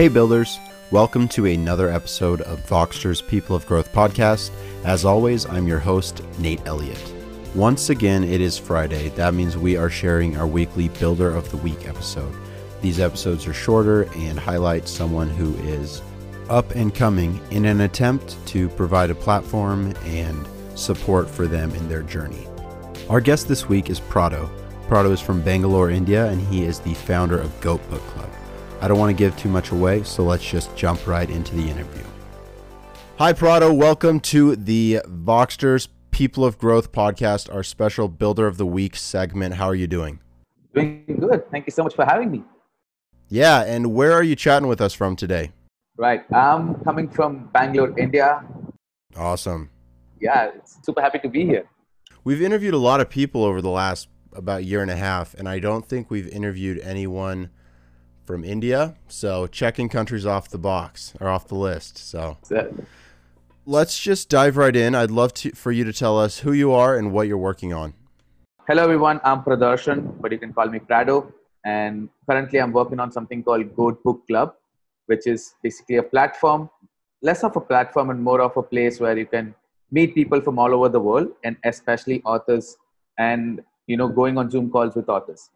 Hey, builders. Welcome to another episode of Voxter's People of Growth podcast. As always, I'm your host, Nate Elliott. Once again, it is Friday. That means we are sharing our weekly Builder of the Week episode. These episodes are shorter and highlight someone who is up and coming in an attempt to provide a platform and support for them in their journey. Our guest this week is Prado. Prado is from Bangalore, India, and he is the founder of Goat Book Club. I don't want to give too much away, so let's just jump right into the interview. Hi, Prado. Welcome to the Voxter's People of Growth podcast, our special Builder of the Week segment. How are you doing? Doing good. Thank you so much for having me. Yeah, and where are you chatting with us from today? Right. I'm coming from Bangalore, India. Awesome. Yeah, super happy to be here. We've interviewed a lot of people over the last about year and a half, and I don't think we've interviewed anyone from India. So checking countries off the box or off the list. So let's just dive right in. I'd love to, for you to tell us who you are and what you're working on. Hello, everyone. I'm Pradarshan, but you can call me Prado. And currently, I'm working on something called Goat Book Club, which is basically a platform, less of a platform and more of a place where you can meet people from all over the world, and especially authors, and you know, going on Zoom calls with authors.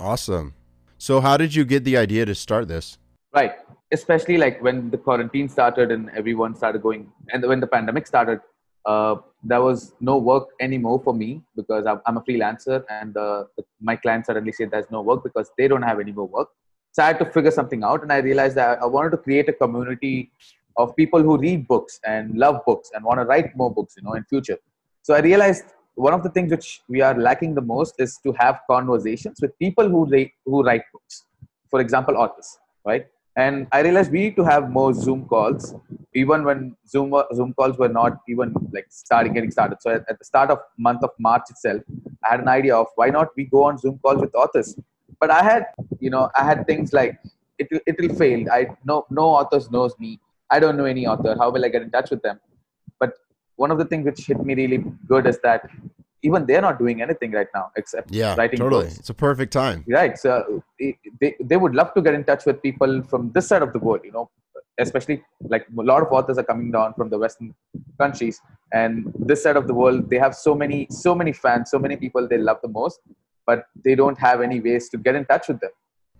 Awesome. So, how did you get the idea to start this? Right. Especially like when the quarantine started and everyone started going, and when the pandemic started, uh, there was no work anymore for me because I'm, a freelancer and uh, my clients suddenly said there's no work because they don't have any more work. So I had to figure something out, and I realized that I wanted to create a community of people who read books and love books and want to write more books, you know, in future. So I realized one of the things which we are lacking the most is to have conversations with people who who write books. For example, authors, right? And I realized we need to have more Zoom calls, even when Zoom Zoom calls were not even like starting getting started. So at, at the start of month of March itself, I had an idea of why not we go on Zoom calls with authors. But I had, you know, I had things like it will it will fail. I no no authors knows me. I don't know any author. How will I get in touch with them? One of the things which hit me really good is that even they're not doing anything right now except yeah, writing totally. books. It's a perfect time. Right. So they, they would love to get in touch with people from this side of the world, you know, especially like a lot of authors are coming down from the Western countries and this side of the world, they have so many, so many fans, so many people they love the most, but they don't have any ways to get in touch with them.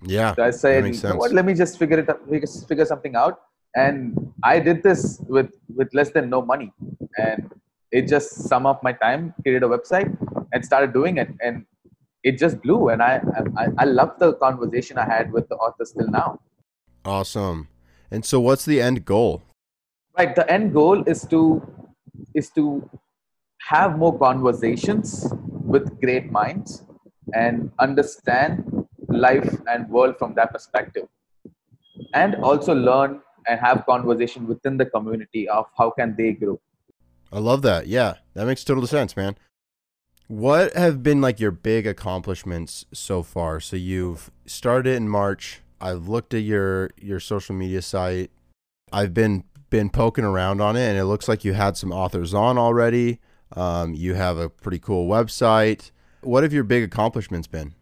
Yeah. So I said, you know what, let me just figure it out, figure something out. And I did this with, with less than no money. And it just sum up my time created a website and started doing it. And it just blew. And I, I i love the conversation i had with the authors till now. Awesome. And so what's the end goal? Right. The end goal is to is to have more conversations with great minds and understand life and world from that perspective. And also learn and have conversation within the community of how can they grow I love that. Yeah, that makes total sense, man. What have been like your big accomplishments so far? So you've started in March. I've looked at your your social media site. I've been been poking around on it, and it looks like you had some authors on already. Um, you have a pretty cool website. What have your big accomplishments been?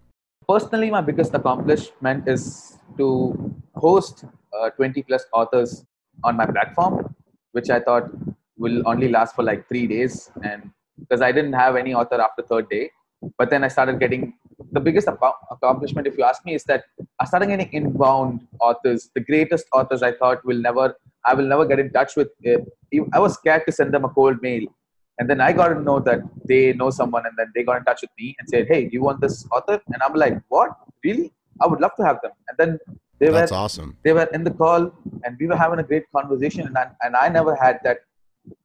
Personally, my biggest accomplishment is to host uh, 20 plus authors on my platform, which I thought will only last for like three days. And because i didn't have any author after third day. But then i started getting the biggest accomplishment if you ask me is that i started getting inbound authors the greatest authors i thought will never i will never get in touch with uh, i was scared to send them a cold mail. And then i got to know that they know someone and then they got in touch with me and said hey do you want this author? And i'm like what? Really? I would love to have them. And then they That's were awesome. They were in the call, and we were having a great conversation. And I, and I never had that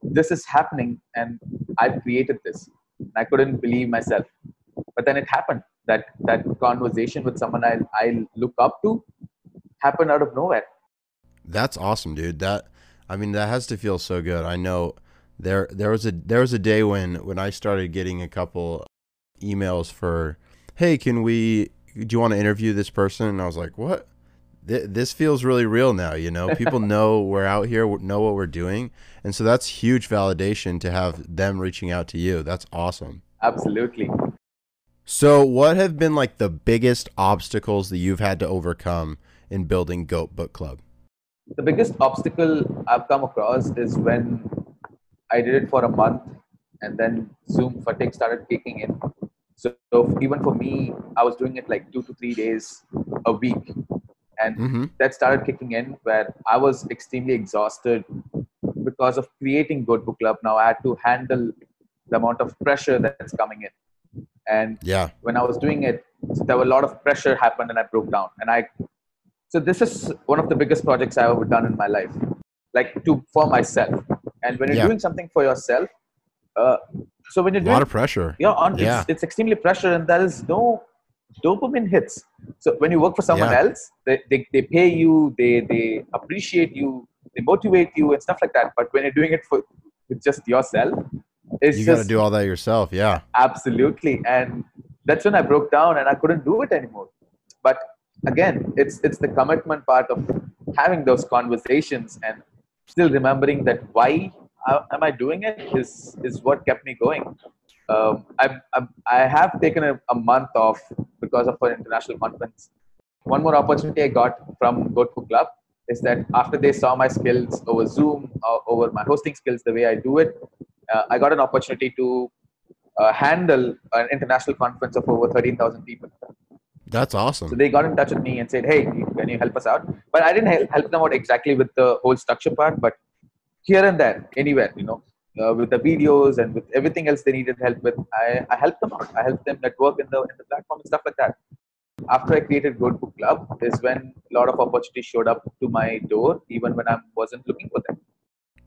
this is happening and I've created this. I couldn't believe myself. But then it happened. That that conversation with someone I I look up to happened out of nowhere. That's awesome, dude. That I mean that has to feel so good. I know there there was a there was a day when when I started getting a couple emails for, "Hey, can we do you want to interview this person?" And I was like, "What?" This feels really real now. You know, people know we're out here, know what we're doing, and so that's huge validation to have them reaching out to you. That's awesome. Absolutely. So, what have been like the biggest obstacles that you've had to overcome in building Goat Book Club? the biggest obstacle I've come across is when I did it for a month and then Zoom fatigue started kicking in. So, so even for me, I was doing it like two to three days a week. And Mm-hmm. that started kicking in where I was extremely exhausted because of creating Goat Book Club. Now I had to handle the amount of pressure that's coming in. And Yeah. when I was doing it, there were a lot of pressure happened and I broke down. And I, so this is one of the biggest projects I've ever done in my life, like to for myself. And when you're Yeah. doing something for yourself, uh, so when you're doing A lot of pressure. you're on, Yeah. it's, it's extremely pressure and there is no dopamine hits. So when you work for someone Yeah. else, they, they, they pay you, they, they appreciate you, they motivate you and stuff like that. But when you're doing it for with just yourself, it's You got to do all that yourself. Yeah. absolutely and that's when i broke down and i couldn't do it anymore but again it's it's the commitment part of having those conversations and still remembering that why uh, am i doing it is is what kept me going um, I've, I've, i have taken a, a month off because of an international conference one more opportunity i got from go to club is that after they saw my skills over zoom uh, over my hosting skills the way i do it uh, i got an opportunity to uh, handle an international conference of over 13,000 people. That's awesome. So they got in touch with me and said, "Hey, can you help us out?" But I didn't help them out exactly with the whole structure part, but here and there, anywhere, you know, uh, with the videos and with everything else they needed help with, I, I helped them out. I helped them network in the in the platform and stuff like that. After I created Goat Book Club, is when a lot of opportunities showed up to my door, even when I wasn't looking for them.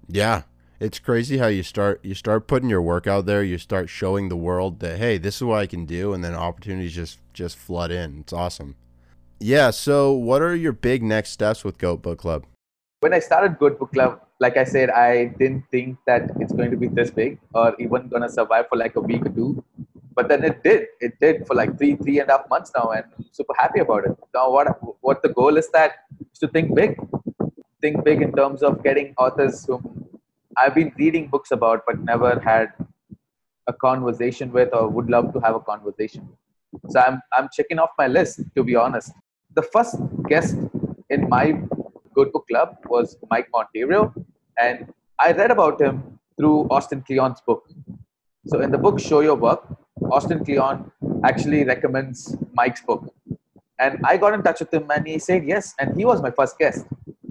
Yeah. It's crazy how you start you start putting your work out there, you start showing the world that hey, this is what I can do and then opportunities just just flood in. It's awesome. Yeah, so what are your big next steps with Goat Book Club? when I started Goat Book Club, like I said, I didn't think that it's going to be this big or even to survive for like a week or two. But then it did. It did for like three, three and a half months now, and I'm super happy about it. Now, what what the goal is that is to think big, think big in terms of getting authors whom I've been reading books about, but never had a conversation with, or would love to have a conversation. So I'm I'm checking off my list to be honest. The first guest in my Goat Book Club was Mike Monteiro, and I read about him through Austin Kleon's book. So in the book Show Your Work, Austin Kleon actually recommends Mike's book. And I got in touch with him and he said yes, and he was my first guest.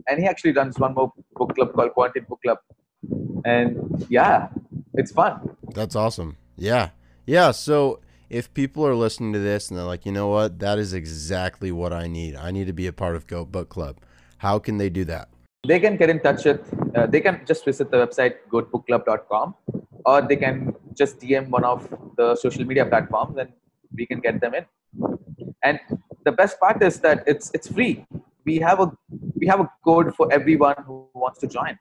And he actually runs one more book club called Quantum Book Club. And yeah, it's fun. That's awesome. Yeah. Yeah. So if people are listening to this and they're like, you know what, that is exactly what I need. I need to be a part of Goat Book Club. How can they do that? They can get in touch with, uh, they can just visit the website goatbookclub.com or they can just DM one of the social media platforms and we can get them in. And the best part is that it's it's free. We have a we have a code for everyone who wants to join.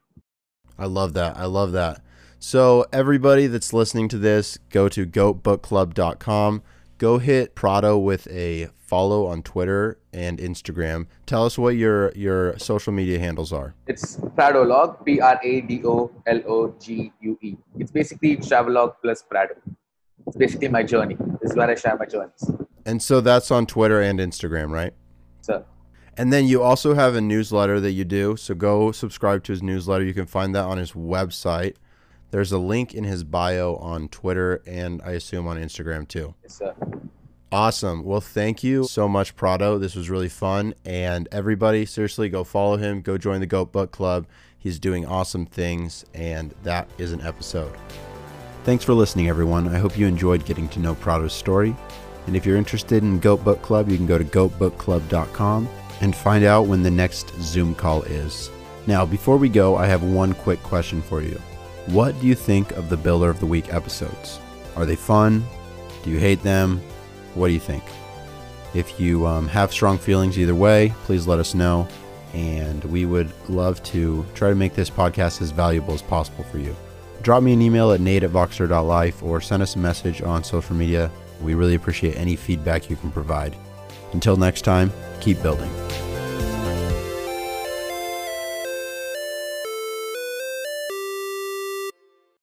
I love that. I love that. So everybody that's listening to this, go to goatbookclub.com. Go hit Prado with a follow on Twitter and Instagram. Tell us what your your social media handles are. It's Pradologue, P R A D O L O G U E. It's basically Travelog plus Prado. It's basically my journey. This is where I share my journeys. And so that's on Twitter and Instagram, right? So And then you also have a newsletter that you do. So go subscribe to his newsletter. You can find that on his website. There's a link in his bio on Twitter and I assume on Instagram too. it's uh, Awesome. Well, thank you so much, Prado. This was really fun. And everybody, seriously, go follow him. Go join the Goat Book Club. He's doing awesome things. And that is an episode. Thanks for listening, everyone. I hope you enjoyed getting to know Prado's story. And if you're interested in Goat Book Club, you can go to goatbookclub.com and find out when the next Zoom call is. Now, before we go, I have one quick question for you. What do you think of the Builder of the Week episodes? Are they fun? Do you hate them? What do you think? If you um, have strong feelings either way, please let us know. And we would love to try to make this podcast as valuable as possible for you. Drop me an email at nate at voxer.life or send us a message on social media. We really appreciate any feedback you can provide. Until next time, keep building.